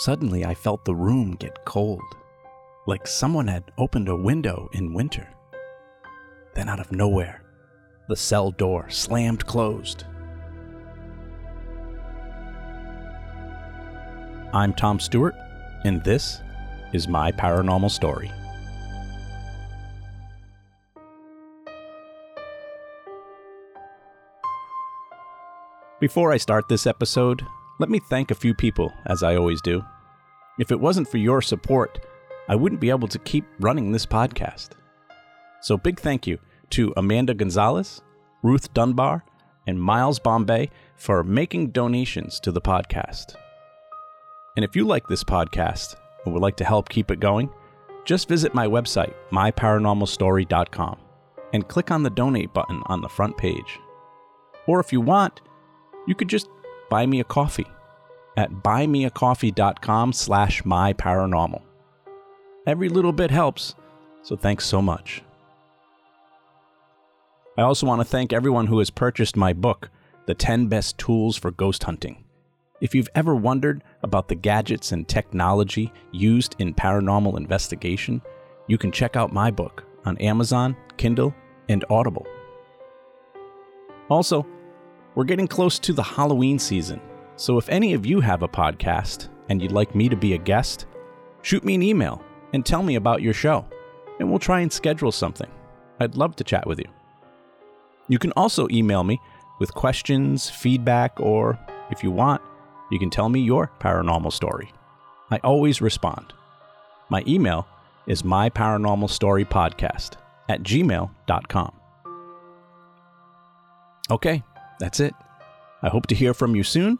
Suddenly, I felt the room get cold, like someone had opened a window in winter. Then, out of nowhere, the cell door slammed closed. I'm Tom Stewart, and this is my paranormal story. Before I start this episode, let me thank a few people, as I always do. If it wasn't for your support, I wouldn't be able to keep running this podcast. So, big thank you to Amanda Gonzalez, Ruth Dunbar, and Miles Bombay for making donations to the podcast. And if you like this podcast and would like to help keep it going, just visit my website, myparanormalstory.com, and click on the donate button on the front page. Or if you want, you could just buy me a coffee at buymeacoffee.com slash myparanormal. Every little bit helps, so thanks so much. I also want to thank everyone who has purchased my book, The 10 Best Tools for Ghost Hunting. If you've ever wondered about the gadgets and technology used in paranormal investigation, you can check out my book on Amazon, Kindle, and Audible. Also, we're getting close to the Halloween season, so if any of you have a podcast and you'd like me to be a guest, shoot me an email and tell me about your show, and we'll try and schedule something. I'd love to chat with you. You can also email me with questions, feedback, or if you want, you can tell me your paranormal story. I always respond. My email is myparanormalstorypodcast at gmail.com. Okay, that's it. I hope to hear from you soon.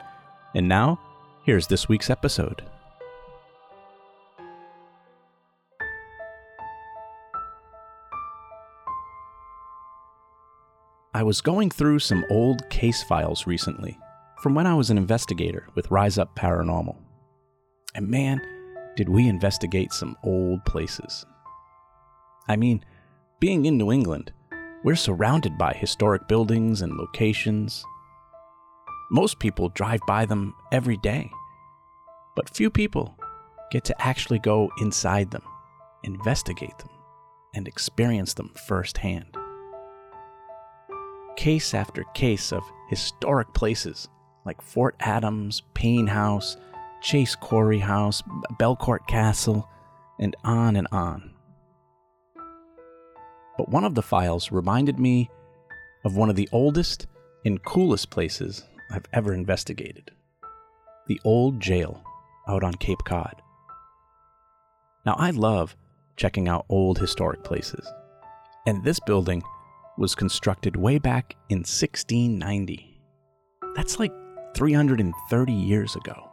And now, here's this week's episode. I was going through some old case files recently from when I was an investigator with Rise Up Paranormal. And man, did we investigate some old places. I mean, being in New England, we're surrounded by historic buildings and locations. Most people drive by them every day, but few people get to actually go inside them, investigate them, and experience them firsthand. Case after case of historic places like Fort Adams, Payne House, Chase Quarry House, Belcourt Castle, and on and on. But one of the files reminded me of one of the oldest and coolest places I've ever investigated the old jail out on Cape Cod. Now, I love checking out old historic places, and this building was constructed way back in 1690. That's like 330 years ago.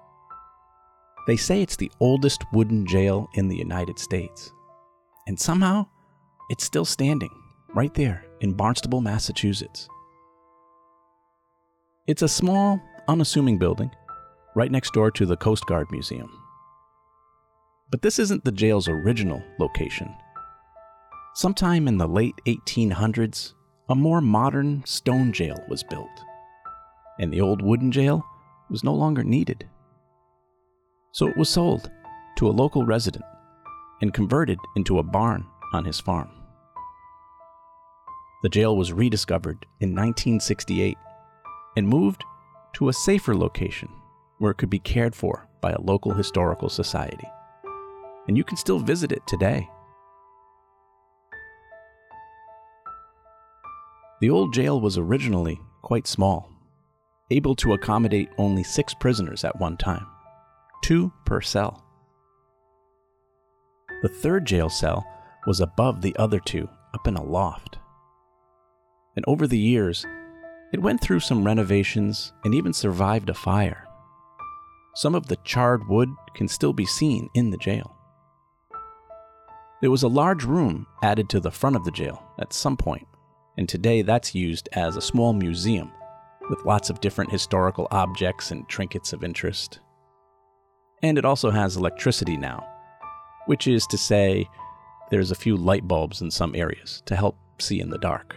They say it's the oldest wooden jail in the United States. And somehow, it's still standing right there in Barnstable, Massachusetts. It's a small, unassuming building right next door to the Coast Guard Museum. But this isn't the jail's original location. Sometime in the late 1800s, a more modern stone jail was built and the old wooden jail was no longer needed. So it was sold to a local resident and converted into a barn on his farm. The jail was rediscovered in 1968 and moved to a safer location where it could be cared for by a local historical society. And you can still visit it today. The old jail was originally quite small able to accommodate only six prisoners at one time, two per cell. The third jail cell was above the other two, up in a loft. And over the years, it went through some renovations and even survived a fire. Some of the charred wood can still be seen in the jail. There was a large room added to the front of the jail at some point, and today that's used as a small museum with lots of different historical objects and trinkets of interest. And it also has electricity now, which is to say, there's a few light bulbs in some areas to help see in the dark.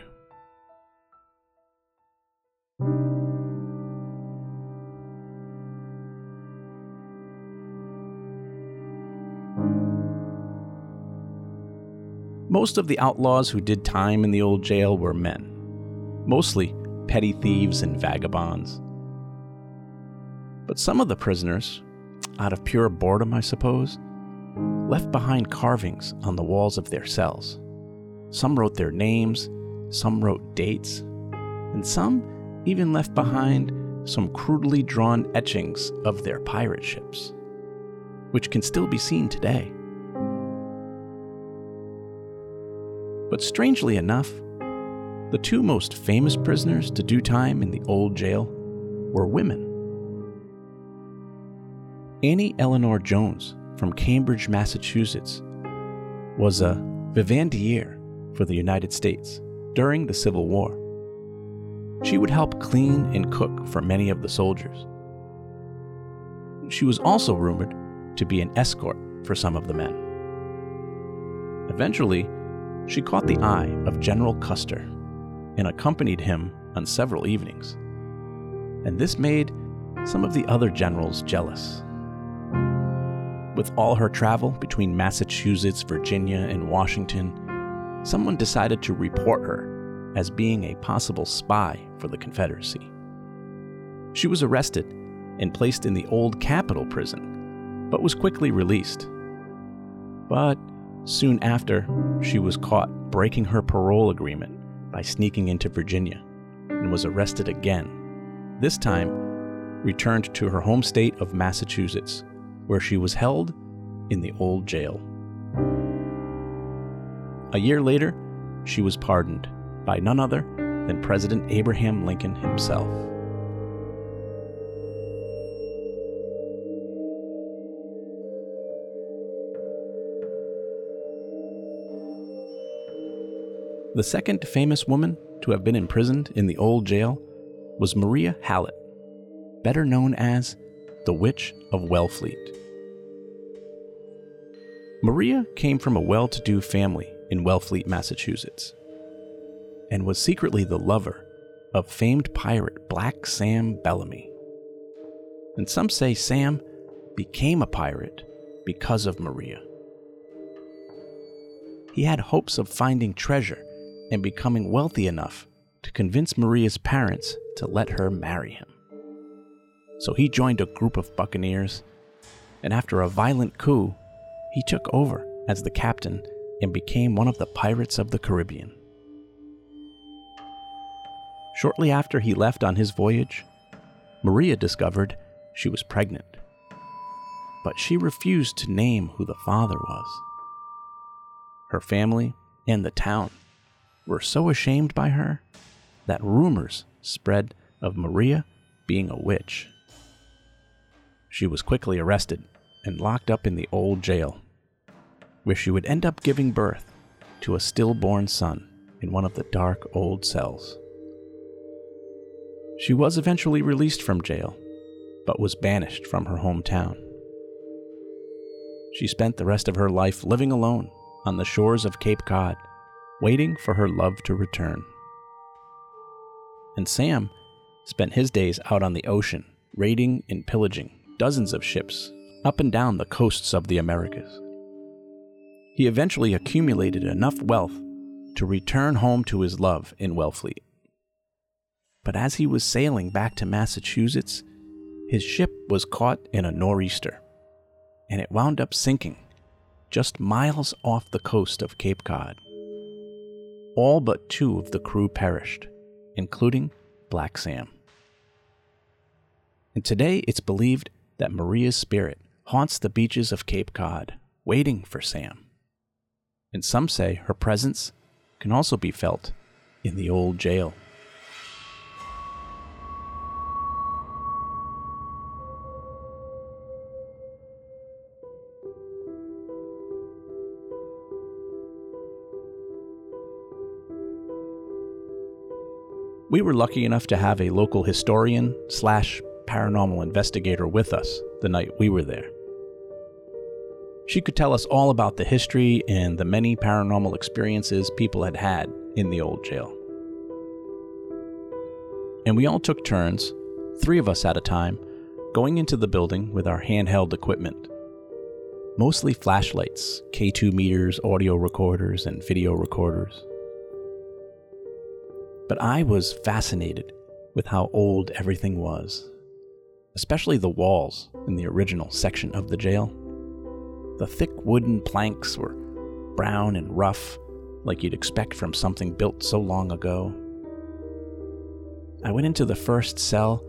Most of the outlaws who did time in the old jail were men, mostly petty thieves and vagabonds. But some of the prisoners, out of pure boredom, I suppose, left behind carvings on the walls of their cells. Some wrote their names, some wrote dates, and some even left behind some crudely drawn etchings of their pirate ships, which can still be seen today. But strangely enough, the two most famous prisoners to do time in the old jail were women. Annie Eleanor Jones from Cambridge, Massachusetts, was a vivandière for the United States during the Civil War. She would help clean and cook for many of the soldiers. She was also rumored to be an escort for some of the men. Eventually, she caught the eye of General Custer and accompanied him on several evenings. And this made some of the other generals jealous. With all her travel between Massachusetts, Virginia, and Washington, someone decided to report her as being a possible spy for the Confederacy. She was arrested and placed in the old Capitol prison, but was quickly released. But soon after, she was caught breaking her parole agreement by sneaking into Virginia and was arrested again, this time returned to her home state of Massachusetts where she was held in the old jail. A year later, she was pardoned by none other than President Abraham Lincoln himself. The second famous woman to have been imprisoned in the old jail was Maria Hallett, better known as the Witch of Wellfleet. Maria came from a well to do family in Wellfleet, Massachusetts, and was secretly the lover of famed pirate Black Sam Bellamy. And some say Sam became a pirate because of Maria. He had hopes of finding treasure and becoming wealthy enough to convince Maria's parents to let her marry him. So he joined a group of buccaneers, and after a violent coup, he took over as the captain and became one of the pirates of the Caribbean. Shortly after he left on his voyage, Maria discovered she was pregnant. But she refused to name who the father was. Her family and the town were so ashamed by her that rumors spread of Maria being a witch. She was quickly arrested and locked up in the old jail, where she would end up giving birth to a stillborn son in one of the dark old cells. She was eventually released from jail, but was banished from her hometown. She spent the rest of her life living alone on the shores of Cape Cod, waiting for her love to return. And Sam spent his days out on the ocean, raiding and pillaging dozens of ships up and down the coasts of the Americas. He eventually accumulated enough wealth to return home to his love in Wellfleet. But as he was sailing back to Massachusetts, his ship was caught in a nor'easter, and it wound up sinking just miles off the coast of Cape Cod. All but two of the crew perished, including Black Sam. And today it's believed that Maria's spirit haunts the beaches of Cape Cod, waiting for Sam. And some say her presence can also be felt in the old jail. We were lucky enough to have a local historian slash paranormal investigator with us the night we were there. She could tell us all about the history and the many paranormal experiences people had had in the old jail. And we all took turns, three of us at a time, going into the building with our handheld equipment. Mostly flashlights, K2 meters, audio recorders, and video recorders. But I was fascinated with how old everything was, especially the walls in the original section of the jail. The thick wooden planks were brown and rough, like you'd expect from something built so long ago. I went into the first cell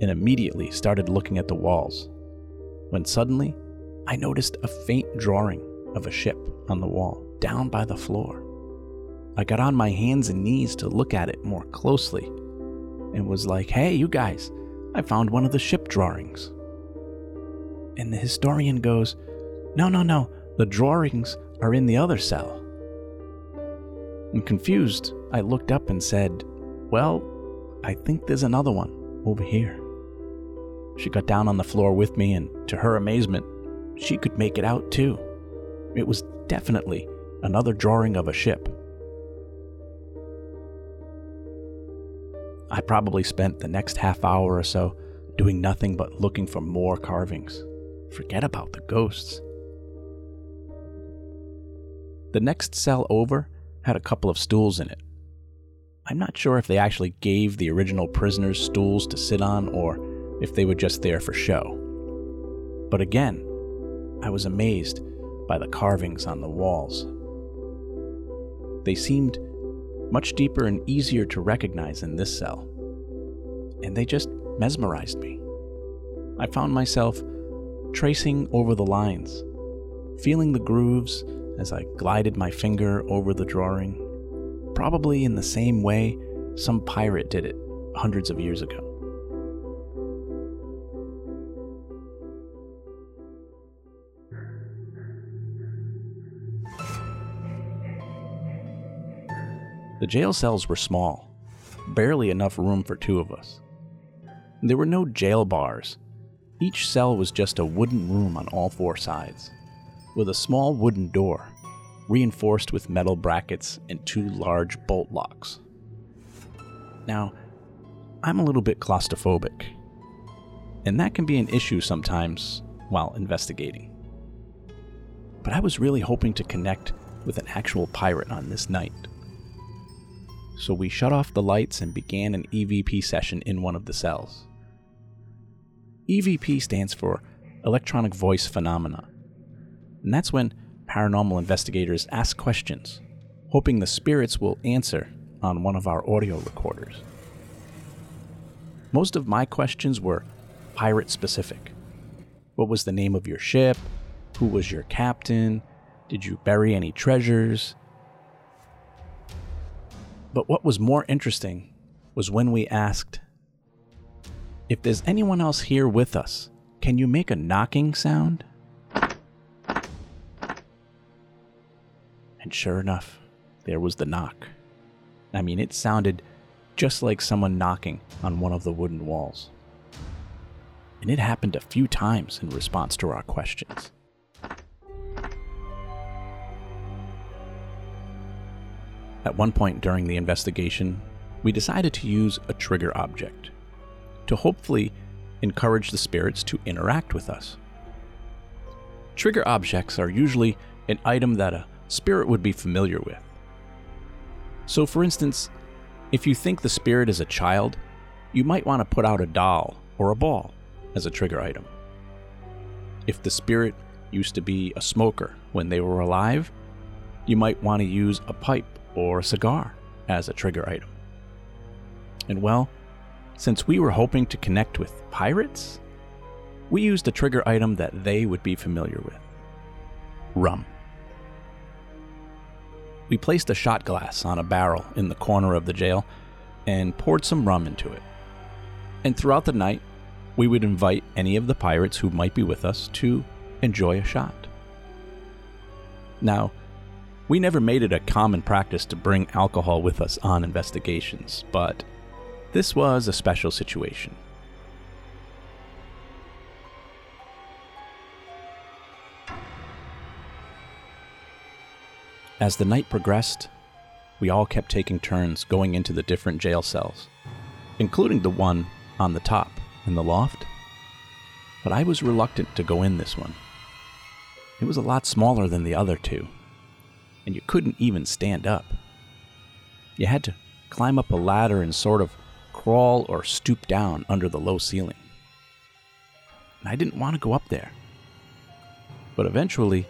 and immediately started looking at the walls, when suddenly I noticed a faint drawing of a ship on the wall down by the floor. I got on my hands and knees to look at it more closely and was like, hey, you guys, I found one of the ship drawings. And the historian goes, no, no, no, the drawings are in the other cell. And confused, I looked up and said, well, I think there's another one over here. She got down on the floor with me, and to her amazement, she could make it out too. It was definitely another drawing of a ship. I probably spent the next half hour or so doing nothing but looking for more carvings. Forget about the ghosts. The next cell over had a couple of stools in it. I'm not sure if they actually gave the original prisoners stools to sit on or if they were just there for show. But again, I was amazed by the carvings on the walls. They seemed much deeper and easier to recognize in this cell, and they just mesmerized me. I found myself tracing over the lines, feeling the grooves as I glided my finger over the drawing, probably in the same way some pirate did it hundreds of years ago. The jail cells were small, barely enough room for two of us. There were no jail bars. Each cell was just a wooden room on all four sides, with a small wooden door, reinforced with metal brackets and two large bolt locks. Now, I'm a little bit claustrophobic, and that can be an issue sometimes while investigating. But I was really hoping to connect with an actual pirate on this night so we shut off the lights and began an EVP session in one of the cells. EVP stands for Electronic Voice Phenomena, and that's when paranormal investigators ask questions, hoping the spirits will answer on one of our audio recorders. Most of my questions were pirate specific. What was the name of your ship? Who was your captain? Did you bury any treasures? But what was more interesting was when we asked, If there's anyone else here with us, can you make a knocking sound? And sure enough, there was the knock. I mean, it sounded just like someone knocking on one of the wooden walls. And it happened a few times in response to our questions. At one point during the investigation, we decided to use a trigger object to hopefully encourage the spirits to interact with us. Trigger objects are usually an item that a spirit would be familiar with. So, for instance, if you think the spirit is a child, you might want to put out a doll or a ball as a trigger item. If the spirit used to be a smoker when they were alive, you might want to use a pipe or a cigar as a trigger item. And well, since we were hoping to connect with pirates, we used a trigger item that they would be familiar with rum. We placed a shot glass on a barrel in the corner of the jail and poured some rum into it. And throughout the night, we would invite any of the pirates who might be with us to enjoy a shot. Now, we never made it a common practice to bring alcohol with us on investigations, but this was a special situation. As the night progressed, we all kept taking turns going into the different jail cells, including the one on the top in the loft. But I was reluctant to go in this one. It was a lot smaller than the other two, and you couldn't even stand up. You had to climb up a ladder and sort of crawl or stoop down under the low ceiling. And I didn't want to go up there. But eventually,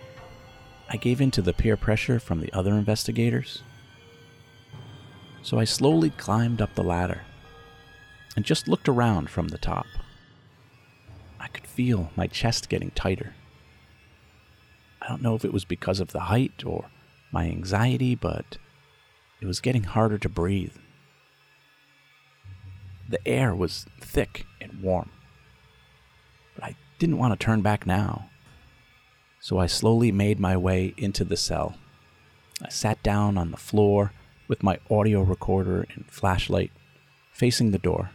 I gave in to the peer pressure from the other investigators. So I slowly climbed up the ladder and just looked around from the top. I could feel my chest getting tighter. I don't know if it was because of the height or my anxiety, but it was getting harder to breathe. The air was thick and warm. But I didn't want to turn back now. So I slowly made my way into the cell. I sat down on the floor with my audio recorder and flashlight facing the door,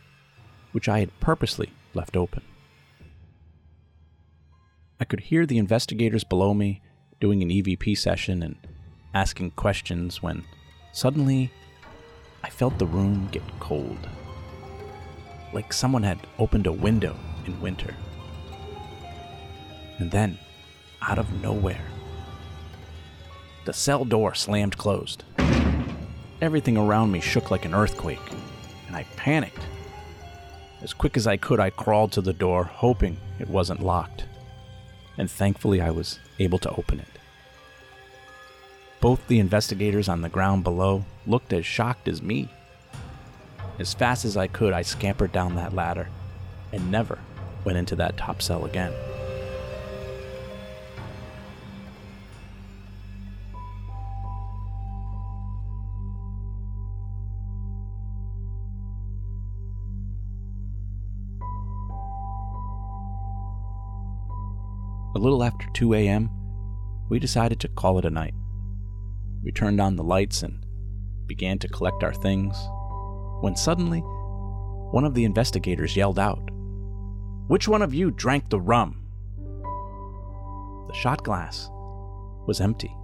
which I had purposely left open. I could hear the investigators below me doing an EVP session and asking questions when suddenly I felt the room get cold. Like someone had opened a window in winter. And then, out of nowhere, the cell door slammed closed. Everything around me shook like an earthquake, and I panicked. As quick as I could, I crawled to the door, hoping it wasn't locked. And thankfully, I was able to open it. Both the investigators on the ground below looked as shocked as me. As fast as I could, I scampered down that ladder and never went into that top cell again. A little after 2 a.m., we decided to call it a night. We turned on the lights and began to collect our things when suddenly one of the investigators yelled out, Which one of you drank the rum? The shot glass was empty.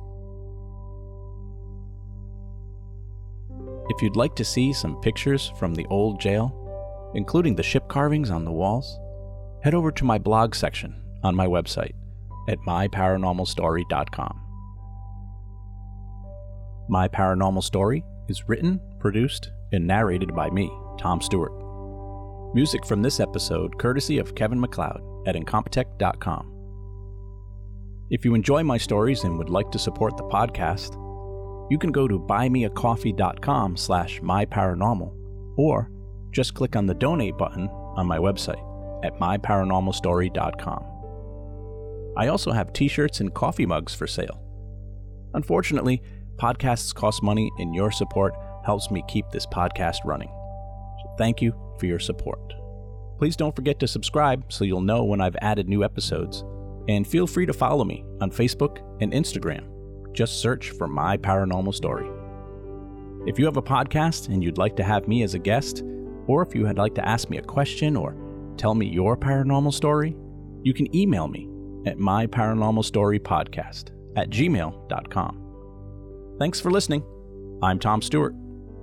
If you'd like to see some pictures from the old jail, including the ship carvings on the walls, head over to my blog section on my website at myparanormalstory.com. My Paranormal Story is written, produced, and narrated by me, Tom Stewart. Music from this episode courtesy of Kevin MacLeod at Incompetech.com. If you enjoy my stories and would like to support the podcast, you can go to buymeacoffee.com slash myparanormal or just click on the donate button on my website at myparanormalstory.com. I also have t shirts and coffee mugs for sale. Unfortunately, podcasts cost money, and your support helps me keep this podcast running. Thank you for your support. Please don't forget to subscribe so you'll know when I've added new episodes. And feel free to follow me on Facebook and Instagram. Just search for My Paranormal Story. If you have a podcast and you'd like to have me as a guest, or if you would like to ask me a question or tell me your paranormal story, you can email me at myparanormalstorypodcast at gmail.com. Thanks for listening. I'm Tom Stewart,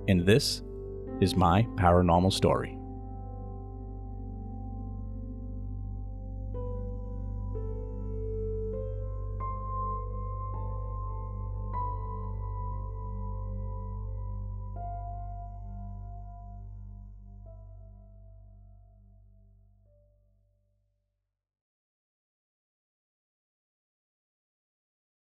and this is my paranormal story.